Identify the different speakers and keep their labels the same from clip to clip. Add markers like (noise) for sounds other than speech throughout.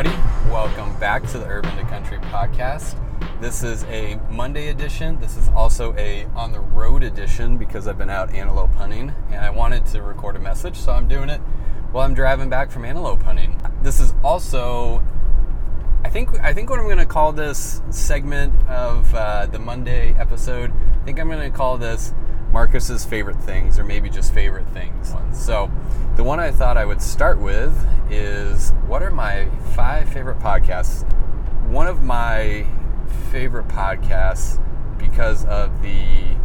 Speaker 1: everybody. Welcome back to the Urban to Country podcast. This is a Monday edition. This is also a on the road edition because I've been out antelope hunting and I wanted to record a message, so I'm doing it while I'm driving back from antelope hunting. This is also I think I think what I'm going to call this segment of uh, the Monday episode. I think I'm going to call this Marcus's favorite things, or maybe just favorite things. So, the one I thought I would start with is what are my five favorite podcasts? One of my favorite podcasts because of the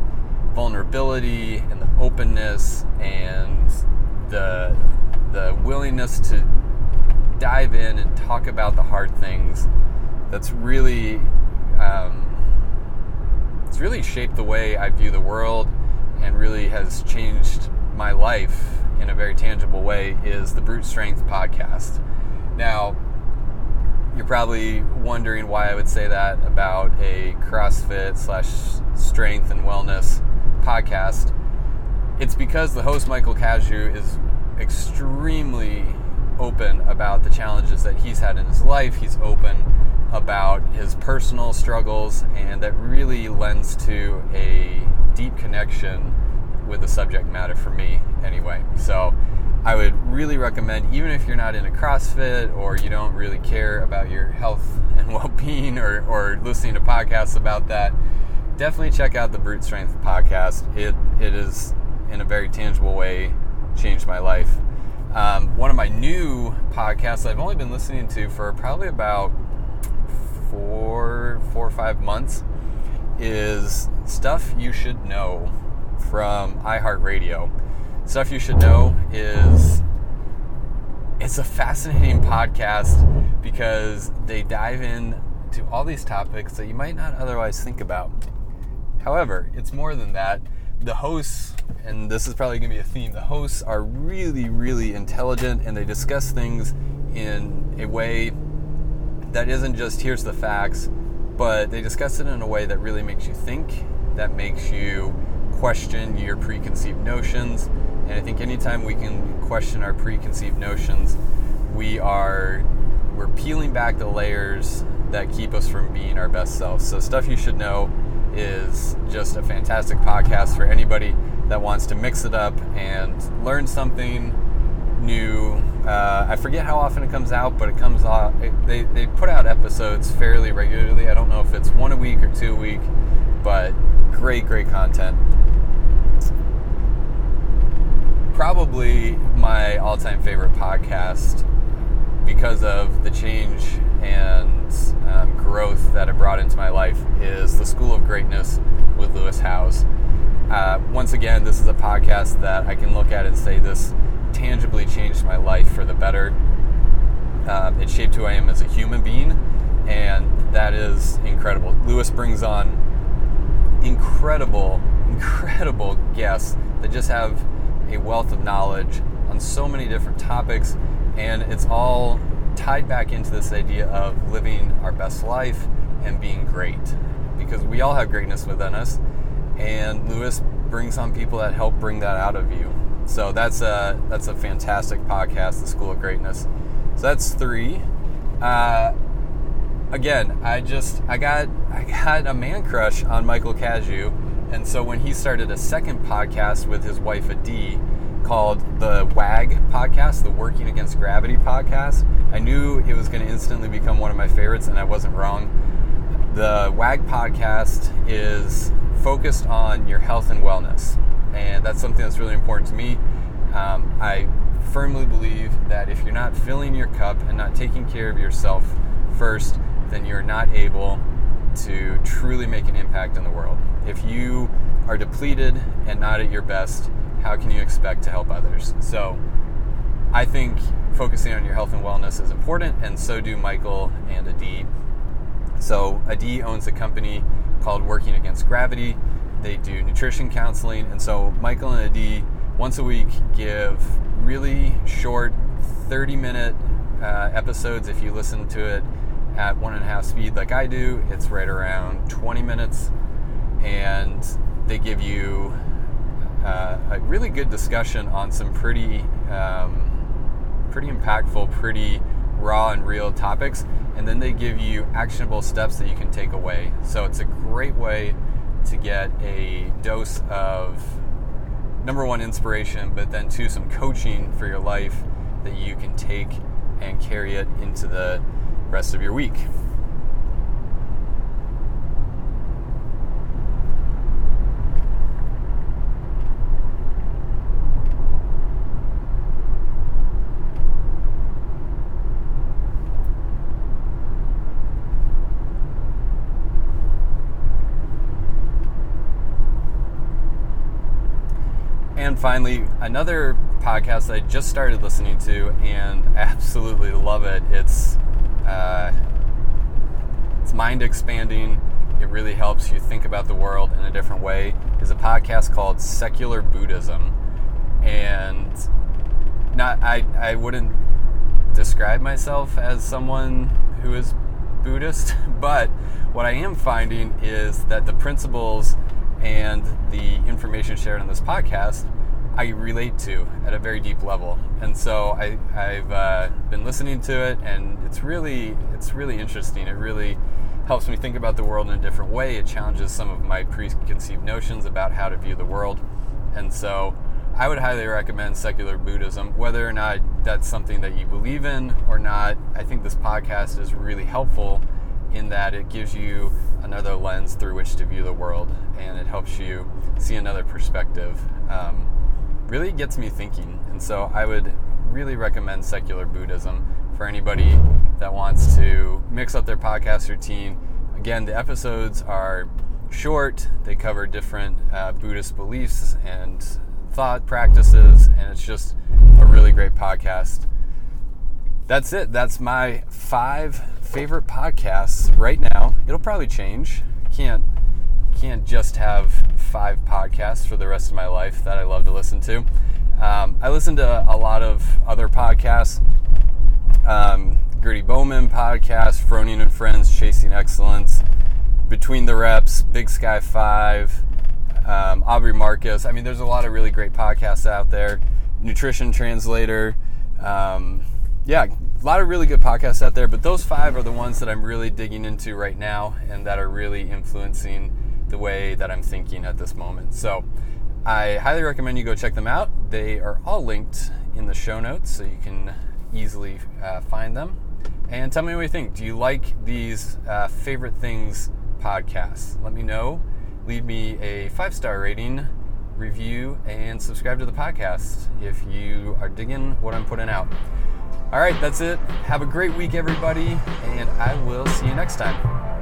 Speaker 1: vulnerability and the openness and the the willingness to dive in and talk about the hard things that's really um, it's really shaped the way I view the world and really has changed my life in a very tangible way is the Brute Strength podcast. Now, you're probably wondering why I would say that about a CrossFit slash strength and wellness podcast. It's because the host Michael Cazayoux is extremely open about the challenges that he's had in his life. He's open about his personal struggles, and that really lends to a deep connection with the subject matter for me, anyway. So, I would really recommend, even if you're not into CrossFit or you don't really care about your health (laughs) and well being or, or listening to podcasts about that, definitely check out the Brute Strength podcast. It, it is, in a very tangible way, changed my life. Um, one of my new podcasts I've only been listening to for probably about four, four or five months is Stuff You Should Know from iHeartRadio. Stuff You Should Know is it's a fascinating podcast because they dive in to all these topics that you might not otherwise think about. However, it's more than that the hosts, and this is probably going to be a theme, the hosts are really, really intelligent and they discuss things in a way that isn't just here's the facts, but they discuss it in a way that really makes you think, that makes you question your preconceived notions. And I think anytime we can question our preconceived notions, we are we're peeling back the layers that keep us from being our best selves. So stuff you should know is just a fantastic podcast for anybody that wants to mix it up and learn something new. Uh, I forget how often it comes out, but it comes out. It, they they put out episodes fairly regularly. I don't know if it's one a week or two a week, but great great content. Probably my all-time favorite podcast because of the change and um, growth that it brought into my life is the School of Greatness with Lewis Howes. Uh, once again, this is a podcast that I can look at and say this tangibly my life for the better. Uh, it shaped who I am as a human being, and that is incredible. Lewis brings on incredible, (laughs) incredible guests that just have a wealth of knowledge on so many different topics, and it's all tied back into this idea of living our best life and being great because we all have greatness within us and Lewis brings on people that help bring that out of you. So that's a that's a fantastic podcast, The School of Greatness. So that's three. Uh, again, I just I got I got a man crush on Michael Cazayoux, and so when he started a second podcast with his wife Adee, called the WAG podcast, the Working Against Gravity podcast. I knew it was going to instantly become one of my favorites, and I wasn't wrong. The WAG podcast is focused on your health and wellness, and that's something that's really important to me. Um, I firmly believe that if you're not filling your cup and not taking care of yourself first, then you're not able to truly make an impact in the world. If you are depleted and not at your best, how can you expect to help others? So I think focusing on your health and wellness is important, and so do Michael and Adee. So Adee owns a company called Working Against Gravity. They do nutrition counseling, and so Michael and Adee once a week give really short 30 minute uh, episodes if you listen to it at one and a half speed like I do. It's right around 20 minutes, and they give you uh, a really good discussion on some pretty, um, pretty impactful, pretty raw and real topics, and then they give you actionable steps that you can take away. So it's a great way to get a dose of number one inspiration, but then two some coaching for your life that you can take and carry it into the rest of your week. Finally, another podcast I just started listening to and (laughs) absolutely love it. It's uh, it's mind expanding. It really helps you think about the world in a different way. Is a podcast called Secular Buddhism, and not I I wouldn't describe myself as someone who is Buddhist, (laughs) but what I am finding is that the principles and the information shared on this podcast I relate to at a very deep level. And so I, have uh, been listening to it, and it's really it's really interesting. It really helps me think about the world in a different way. It challenges some of my preconceived notions about how to view the world, and so I would highly recommend secular Buddhism, whether or not that's something that you believe in or not. I think this podcast is really helpful in that it gives you another lens through which to view the world, and it helps you see another perspective. Um, really gets me thinking. And so I would really recommend secular Buddhism for anybody that wants to mix up their podcast routine. Again, the episodes are short, they cover different uh, Buddhist beliefs and thought practices, and it's just a really great podcast. That's it. That's my five favorite podcasts right now. It'll probably change. Can't can't just have five podcasts for the rest of my life that I love to listen to. Um, I listen to a lot of other podcasts. Um, Gertie Bowman podcast, Froning and Friends, Chasing Excellence, Between the Reps, Big Sky Five, um, Aubrey Marcus. I mean, there's a lot of really great podcasts out there. Nutrition Translator. Um, yeah, a lot of really good podcasts out there, but those five are the ones that I'm really digging into right now and that are really influencing the way that I'm thinking at this moment. So I highly recommend you go check them out. They are all linked in the show notes so you can easily uh, find them. And tell me what you think. Do you like these uh, favorite things podcasts? Let me know. Leave me a five star rating, review, and subscribe to the podcast if you are digging what I'm putting out. All right, that's it. Have a great week, everybody, and I will see you next time.